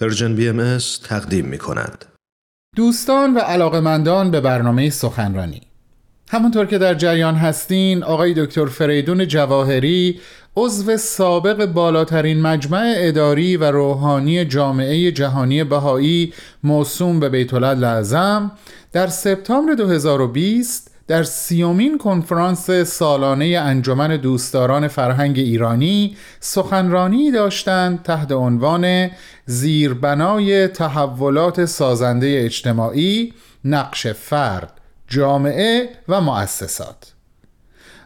Persian BM تقدیم می کند. دوستان و علاقمندان به برنامه سخنرانی همونطور که در جریان هستین آقای دکتر فریدون جواهری عضو سابق بالاترین مجمع اداری و روحانی جامعه جهانی بهایی موسوم به بیت لازم در سپتامبر 2020 در سیومین کنفرانس سالانه انجمن دوستداران فرهنگ ایرانی سخنرانی داشتند تحت عنوان زیربنای تحولات سازنده اجتماعی نقش فرد جامعه و مؤسسات.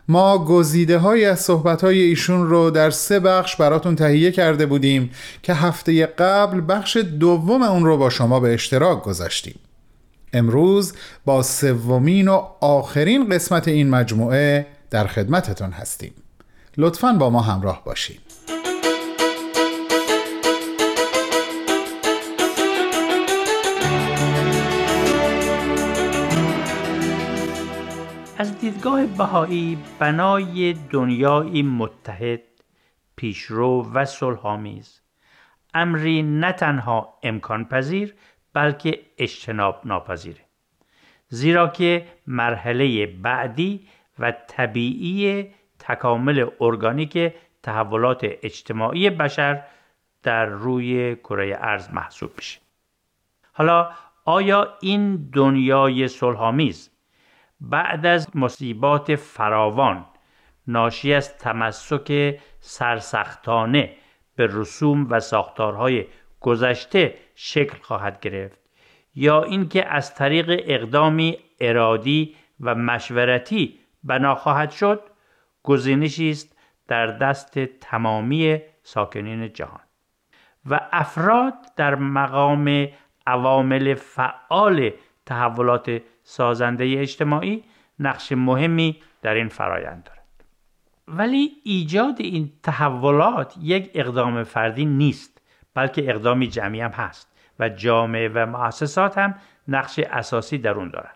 ما گزیده های از صحبت های ایشون رو در سه بخش براتون تهیه کرده بودیم که هفته قبل بخش دوم اون رو با شما به اشتراک گذاشتیم. امروز با سومین و آخرین قسمت این مجموعه در خدمتتون هستیم. لطفا با ما همراه باشید. از دیدگاه بهایی بنای دنیایی متحد پیشرو و صلحآمیز. امری نه تنها امکان پذیر بلکه اجتناب ناپذیره. زیرا که مرحله بعدی و طبیعی تکامل ارگانیک تحولات اجتماعی بشر در روی کره ارز محسوب میشه. حالا آیا این دنیای صلحآمیز بعد از مصیبات فراوان ناشی از تمسک سرسختانه به رسوم و ساختارهای گذشته شکل خواهد گرفت یا اینکه از طریق اقدامی ارادی و مشورتی بنا خواهد شد گزینشی است در دست تمامی ساکنین جهان. و افراد در مقام عوامل فعال تحولات سازنده اجتماعی نقش مهمی در این فرایند دارد. ولی ایجاد این تحولات یک اقدام فردی نیست بلکه اقدامی جمعی هم هست. و جامعه و مؤسسات هم نقش اساسی در اون دارند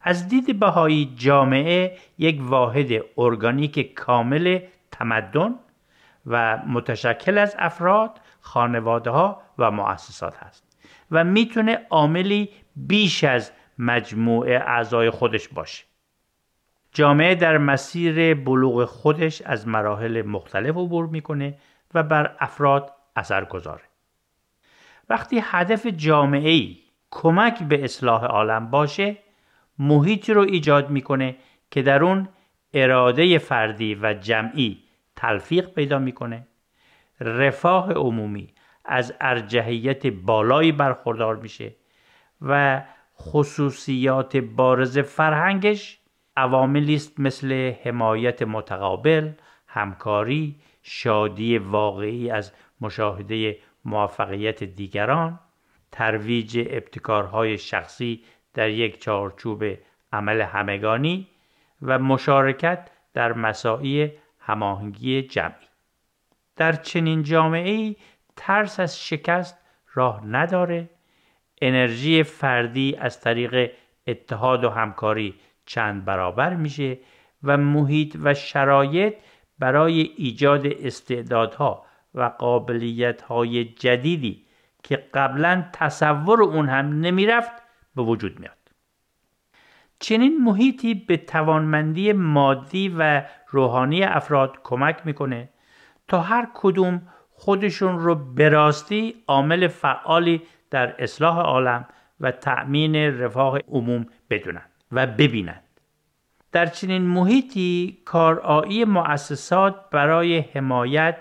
از دید بهایی جامعه یک واحد ارگانیک کامل تمدن و متشکل از افراد، خانواده ها و مؤسسات هست و می‌تونه عاملی بیش از مجموعه اعضای خودش باشه. جامعه در مسیر بلوغ خودش از مراحل مختلف عبور می‌کنه و بر افراد اثر گذاره. وقتی هدف جامعه ای کمک به اصلاح عالم باشه محیطی رو ایجاد می‌کنه که در اون اراده فردی و جمعی تلفیق پیدا می‌کنه. رفاه عمومی از ارجحیت بالایی برخوردار میشه و خصوصیات بارز فرهنگش عواملی است مثل حمایت متقابل، همکاری، شادی واقعی از مشاهده موفقیت دیگران، ترویج ابتکارهای شخصی در یک چارچوب عمل همگانی و مشارکت در مساعی هماهنگی جمعی. در چنین جامعه ترس از شکست راه نداره انرژی فردی از طریق اتحاد و همکاری چند برابر میشه و محیط و شرایط برای ایجاد استعدادها و قابلیتهای جدیدی که قبلا تصور اون هم نمی‌رفت به وجود میاد. چنین محیطی به توانمندی مادی و روحانی افراد کمک می‌کنه تا هر کدوم خودشون رو به راستی عامل فعالی در اصلاح عالم و تأمین رفاه عموم بدونند و ببینند در چنین محیطی کارایی مؤسسات برای حمایت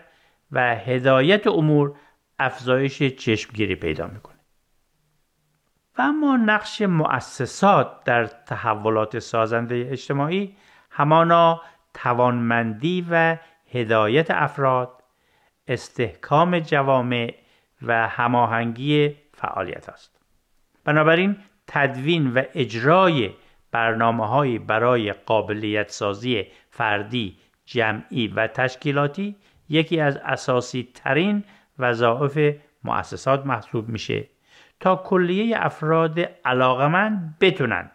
و هدایت امور افزایش چشمگیری پیدا می‌کنه. و اما نقش مؤسسات در تحولات سازنده اجتماعی همانا توانمندی و هدایت افراد استحکام جوامع و هماهنگی فعالیت است. بنابراین تدوین و اجرای برنامه برای قابلیت سازی فردی جمعی و تشکیلاتی یکی از اساسی ترین وظایف مؤسسات محسوب میشه تا کلیه افراد علاقمند بتونند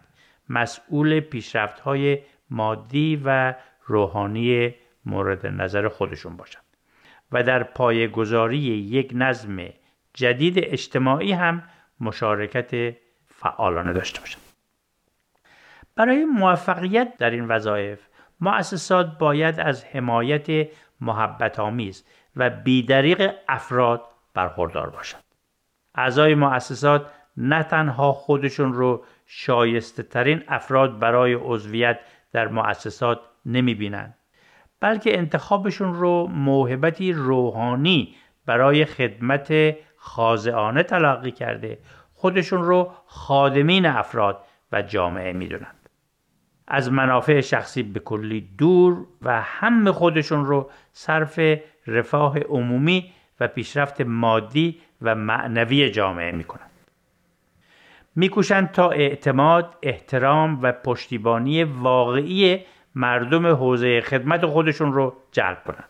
مسئول پیشرفت های مادی و روحانی مورد نظر خودشون باشند و در پایگذاری یک نظم جدید اجتماعی هم مشارکت فعالانه داشته باشند. برای موفقیت در این وظایف مؤسسات باید از حمایت محبت آمیز و بیدریق افراد برخوردار باشند اعضای مؤسسات نه تنها خودشون رو شایسته ترین افراد برای عضویت در مؤسسات نمی بینند بلکه انتخابشون رو موهبتی روحانی برای خدمت خاضعانه تلقی کرده خودشون رو خادمین افراد و جامعه می‌دونند از منافع شخصی به کلی دور و هم خودشون رو صرف رفاه عمومی و پیشرفت مادی و معنوی جامعه می‌کنند میکوشند تا اعتماد، احترام و پشتیبانی واقعی مردم حوزه خدمت خودشون رو جلب کنند.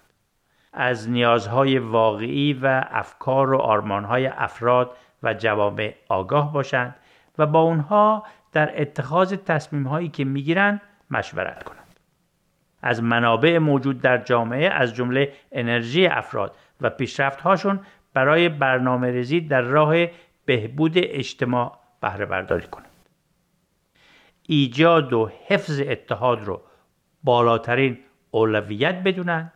از نیازهای واقعی و افکار و آرمانهای افراد و جوامع آگاه باشند و با اونها در اتخاذ تصمیم هایی که می‌گیرند مشورت کنند. از منابع موجود در جامعه از جمله انرژی افراد و پیشرفت هاشون برای برنامه ریزی در راه بهبود اجتماع بهره برداری کنند. ایجاد و حفظ اتحاد رو بالاترین اولویت بدونند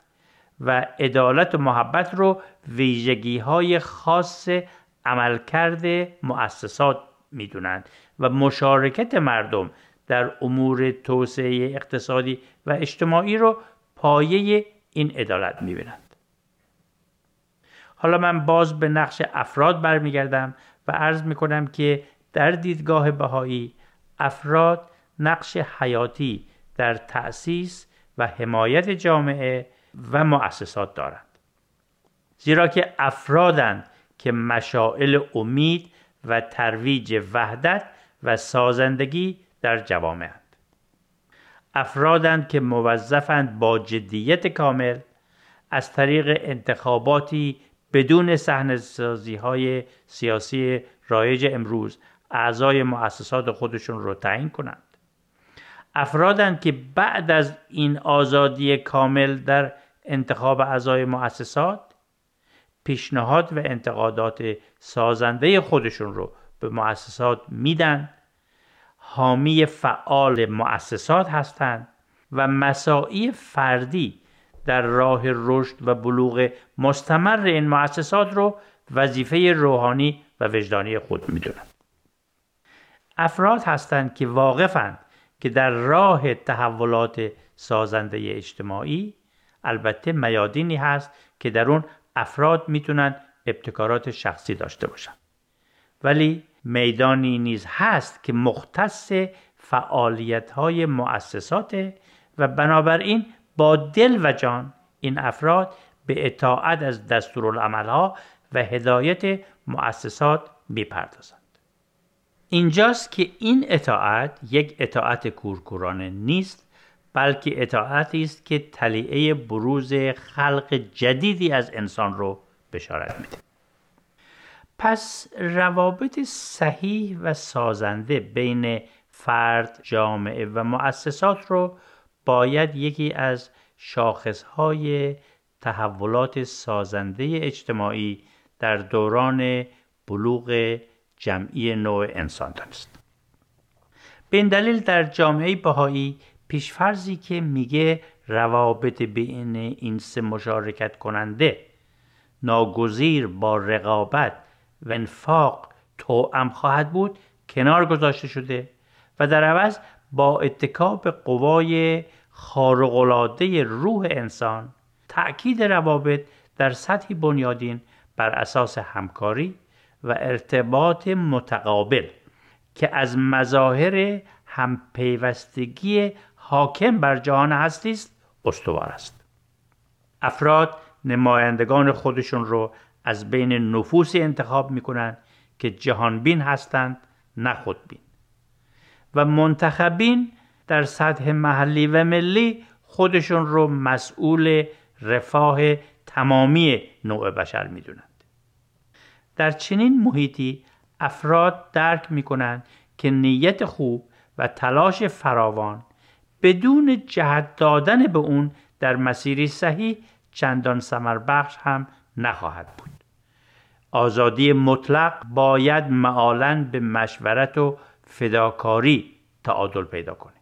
و عدالت و محبت رو ویژگی های خاص عملکرد مؤسسات می‌دونند و مشارکت مردم در امور توسعه اقتصادی و اجتماعی رو پایه این عدالت می‌بینند. حالا من باز به نقش افراد برمیگردم و عرض می‌کنم که در دیدگاه بهایی افراد نقش حیاتی در تأسیس و حمایت جامعه و مؤسسات دارند. زیرا که افرادند که مشائل امید و ترویج وحدت و سازندگی در جوامع افرادند که موظفند با جدیت کامل از طریق انتخاباتی بدون صحنه سازی های سیاسی رایج امروز اعضای مؤسسات خودشون رو تعیین کنند. افرادند که بعد از این آزادی کامل در انتخاب اعضای مؤسسات پیشنهاد و انتقادات سازنده خودشون رو به مؤسسات میدن. حامی فعال مؤسسات هستند و مساعی فردی در راه رشد و بلوغ مستمر این مؤسسات رو وظیفه روحانی و وجدانی خود می‌دونند افراد هستند که واقفند که در راه تحولات سازنده اجتماعی البته میادینی هست که در اون افراد می‌تونن ابتکارات شخصی داشته باشن. ولی میدانی نیز هست که مختص فعالیت های مؤسسات و بنابراین با دل و جان این افراد به اطاعت از دستورالعملها و هدایت مؤسسات می‌پردازند. اینجاست که این اطاعت یک اطاعت کورکورانه نیست بلکه اطاعتی است که تلیعه بروز خلق جدیدی از انسان رو بشارت میده. پس روابط صحیح و سازنده بین فرد، جامعه و مؤسسات رو باید یکی از شاخصهای تحولات سازنده اجتماعی در دوران بلوغ جمعی نوع انسان دانست. به این دلیل در جامعه بهایی پیشفرزی که میگه روابط بین این سه مشارکت کننده ناگزیر با رقابت و انفاق توأم خواهد بود کنار گذاشته شده و در عوض با اتکاب قوای خارق‌العاده روح انسان تأکید روابط در سطحی بنیادین بر اساس همکاری و ارتباط متقابل که از مظاهر همپیوستگی حاکم بر جهان هستی است استوار است. افراد نمایندگان خودشون رو از بین نفوسی انتخاب می‌کنند که جهانبین هستند نه خودبین. و منتخبین در سطح محلی و ملی خودشون رو مسئول رفاه تمامی نوع بشر می‌دونند. در چنین محیطی افراد درک می‌کنند که نیت خوب و تلاش فراوان بدون جهت دادن به اون در مسیری صحیح چندان سمر بخش هم نخواهد بود. آزادی مطلق باید معالا به مشورت و فداکاری تعادل پیدا کنه.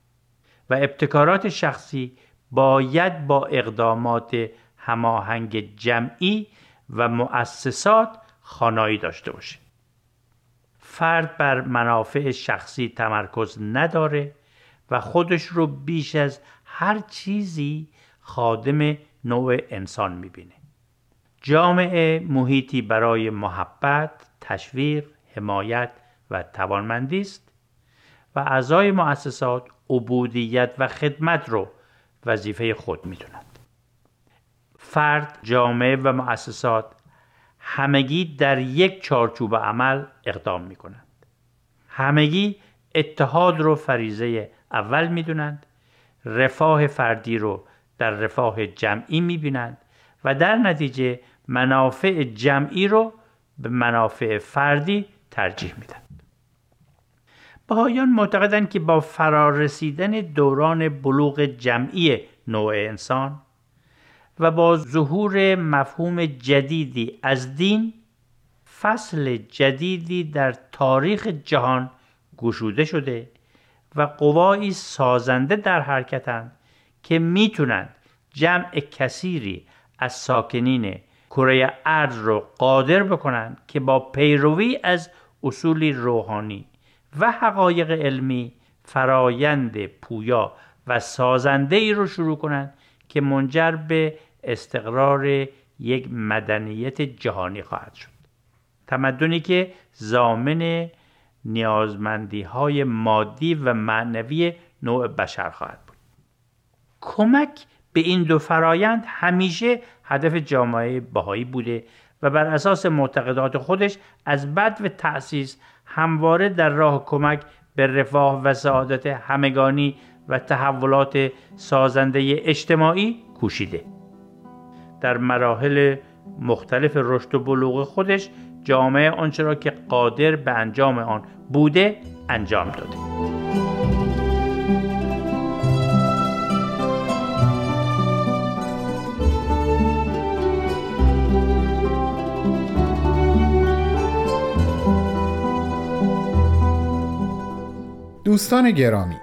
و ابتکارات شخصی باید با اقدامات هماهنگ جمعی و مؤسسات خانایی داشته باشه. فرد بر منافع شخصی تمرکز نداره و خودش رو بیش از هر چیزی خادم نوع انسان می‌بینه. جامعه محیطی برای محبت، تشویق، حمایت و توانمندی است و اعضای مؤسسات عبودیت و خدمت رو وظیفه خود می‌دونند. فرد، جامعه و مؤسسات همگی در یک چارچوب عمل اقدام می کنند. همگی اتحاد رو فریزه اول می‌دونند رفاه فردی رو در رفاه جمعی می‌بینند و در نتیجه منافع جمعی رو به منافع فردی ترجیح میدن. بهایان معتقدند که با فرارسیدن دوران بلوغ جمعی نوع انسان و با ظهور مفهوم جدیدی از دین فصل جدیدی در تاریخ جهان گشوده شده و قوایی سازنده در حرکتند که می‌تونند جمع کثیری از ساکنین کره ارض رو قادر بکنند که با پیروی از اصولی روحانی و حقایق علمی فرایند پویا و سازنده ای رو شروع کنند که منجر به استقرار یک مدنیت جهانی خواهد شد. تمدنی که زامن نیازمندی های مادی و معنوی نوع بشر خواهد بود. کمک به این دو فرایند همیشه هدف جامعه بهایی بوده و بر اساس معتقدات خودش از بد و تأسیس همواره در راه کمک به رفاه و سعادت همگانی و تحولات سازنده اجتماعی کوشیده. در مراحل مختلف رشد و بلوغ خودش جامعه آنچه را که قادر به انجام آن بوده انجام داده. دوستان گرامی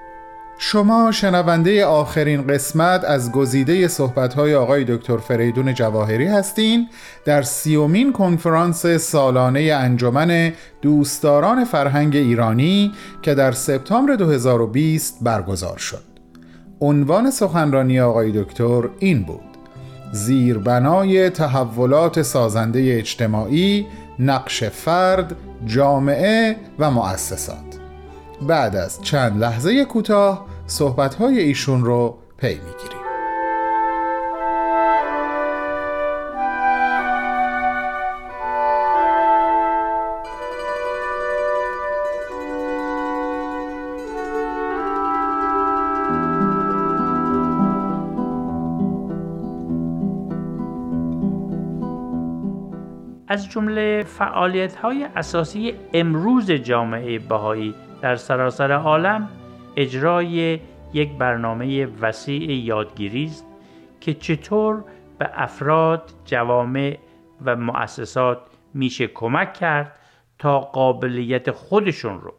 شما شنونده آخرین قسمت از گزیده صحبت‌های آقای دکتر فریدون جواهری هستین در سیومین کنفرانس سالانه انجمن دوستداران فرهنگ ایرانی که در سپتامبر 2020 برگزار شد. عنوان سخنرانی آقای دکتر این بود زیربنای تحولات سازنده اجتماعی نقش فرد، جامعه و مؤسسات. بعد از چند لحظه کوتاه صحبتهای ایشون رو پی می‌گیریم. از جمله فعالیت های اساسی امروز جامعه بهایی در سراسر عالم اجرای یک برنامه وسیع یادگیری است که چطور به افراد، جوامع و مؤسسات میشه کمک کرد تا قابلیت خودشون رو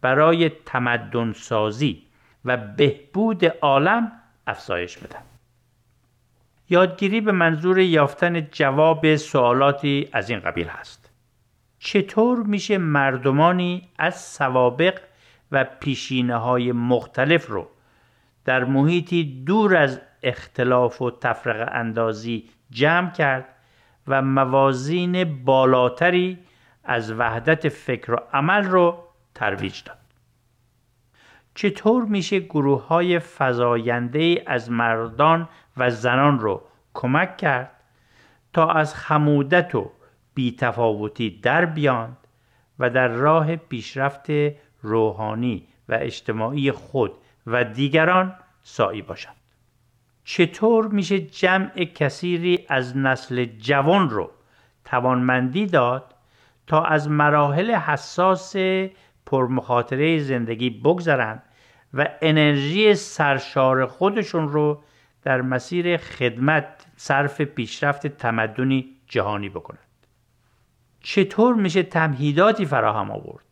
برای تمدن سازی و بهبود عالم افزایش بدن. یادگیری به منظور یافتن جواب سوالاتی از این قبیل هست. چطور میشه مردمانی از سوابق و پیشینه های مختلف رو در محیطی دور از اختلاف و تفرق اندازی جمع کرد و موازین بالاتری از وحدت فکر و عمل رو ترویج داد؟ چطور میشه گروه های فضاینده از مردان و زنان رو کمک کرد تا از خمودت و بیتفاوتی در بیاند و در راه پیشرفت روحانی و اجتماعی خود و دیگران سعی باشند چطور میشه جمع کثیری از نسل جوان رو توانمندی داد تا از مراحل حساس پرمخاطره زندگی بگذرند و انرژی سرشار خودشون رو در مسیر خدمت صرف پیشرفت تمدنی جهانی بکنند؟ چطور میشه تمهیداتی فراهم آورد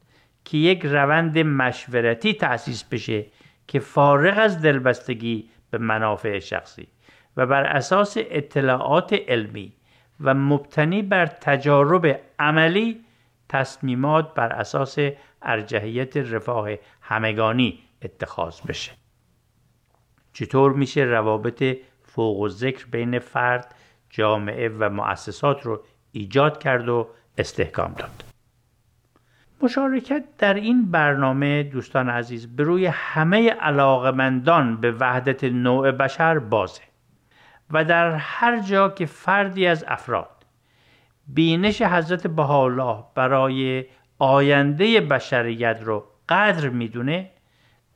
که یک روند مشورتی تأسیس بشه که فارغ از دلبستگی به منافع شخصی و بر اساس اطلاعات علمی و مبتنی بر تجارب عملی تصمیمات بر اساس ارجحیت رفاه همگانی اتخاذ بشه. چطور میشه روابط فوق و ذکر بین فرد جامعه و مؤسسات رو ایجاد کرد و استحکام داد مشارکت در این برنامه دوستان عزیز به روی همه علاقمندان به وحدت نوع بشر بازه و در هر جا که فردی از افراد بینش حضرت بهاءالله برای آینده بشریت رو قدر می‌دونه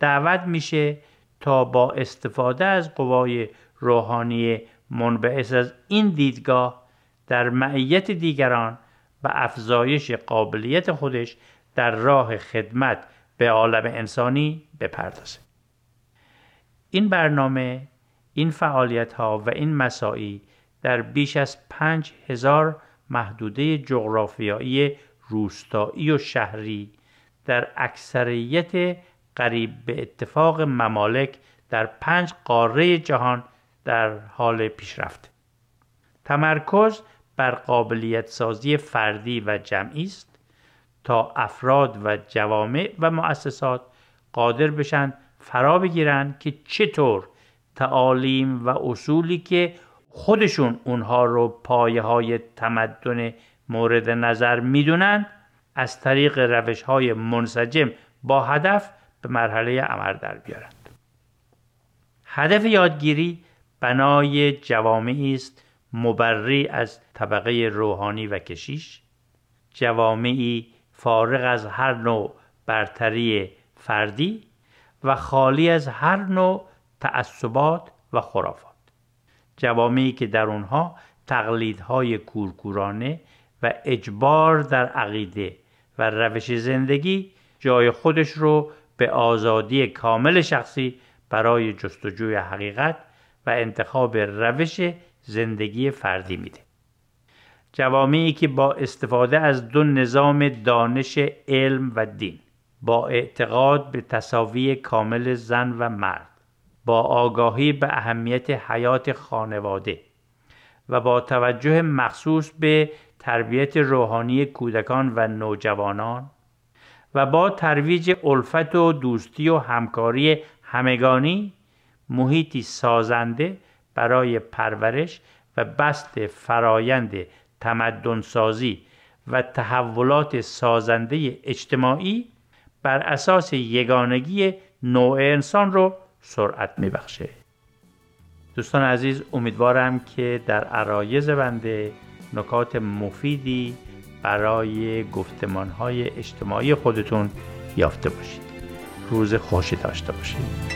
دعوت میشه تا با استفاده از قوای روحانی منبعث از این دیدگاه در معیت دیگران و افزایش قابلیت خودش در راه خدمت به عالم انسانی بپردازه. این برنامه این فعالیت ها و این مساعی در بیش از پنج هزار محدوده جغرافیایی روستایی و شهری در اکثریت قریب به اتفاق ممالک در پنج قاره جهان در حال پیشرفت. تمرکز بر قابلیت سازی فردی و جمعی است تا افراد و جوامع و مؤسسات قادر بشن فرا بگیرن که چطور تعالیم و اصولی که خودشون اونها رو پایه های تمدن مورد نظر می‌دونن از طریق روش های منسجم با هدف به مرحله عمل در بیارند. هدف یادگیری بنای جوامعی است مبری از طبقه روحانی و کشیش. جوامعی فارغ از هر نوع برتری فردی و خالی از هر نوع تعصبات و خرافات. جوامعی که در اونها تقلیدهای کورکورانه و اجبار در عقیده و روش زندگی جای خودش رو به آزادی کامل شخصی برای جستجوی حقیقت و انتخاب روش زندگی فردی میده. جوامعی که با استفاده از دو نظام دانش علم و دین با اعتقاد به تصاوی کامل زن و مرد با آگاهی به اهمیت حیات خانواده و با توجه مخصوص به تربیت روحانی کودکان و نوجوانان و با ترویج الفت و دوستی و همکاری همگانی محیطی سازنده برای پرورش و بست فرایند تمدنسازی و تحولات سازنده اجتماعی بر اساس یگانگی نوع انسان رو سرعت میبخشه. دوستان عزیز امیدوارم که در عرایز بنده نکات مفیدی برای گفتمان های اجتماعی خودتون یافته باشید. روز خوشی داشته باشید.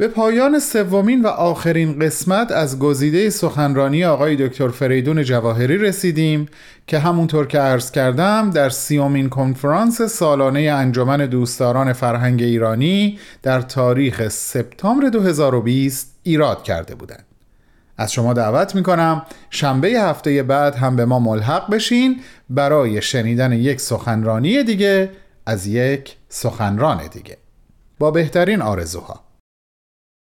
به پایان سومین و آخرین قسمت از گزیده سخنرانی آقای دکتر فریدون جواهری رسیدیم که همونطور که عرض کردم در سیومین کنفرانس سالانه انجمن دوستداران فرهنگ ایرانی در تاریخ سپتامبر 2020 ایراد کرده بودند. از شما دعوت می‌کنم شنبه هفته بعد هم به ما ملحق بشین برای شنیدن یک سخنرانی دیگه از یک سخنران دیگه با بهترین آرزوها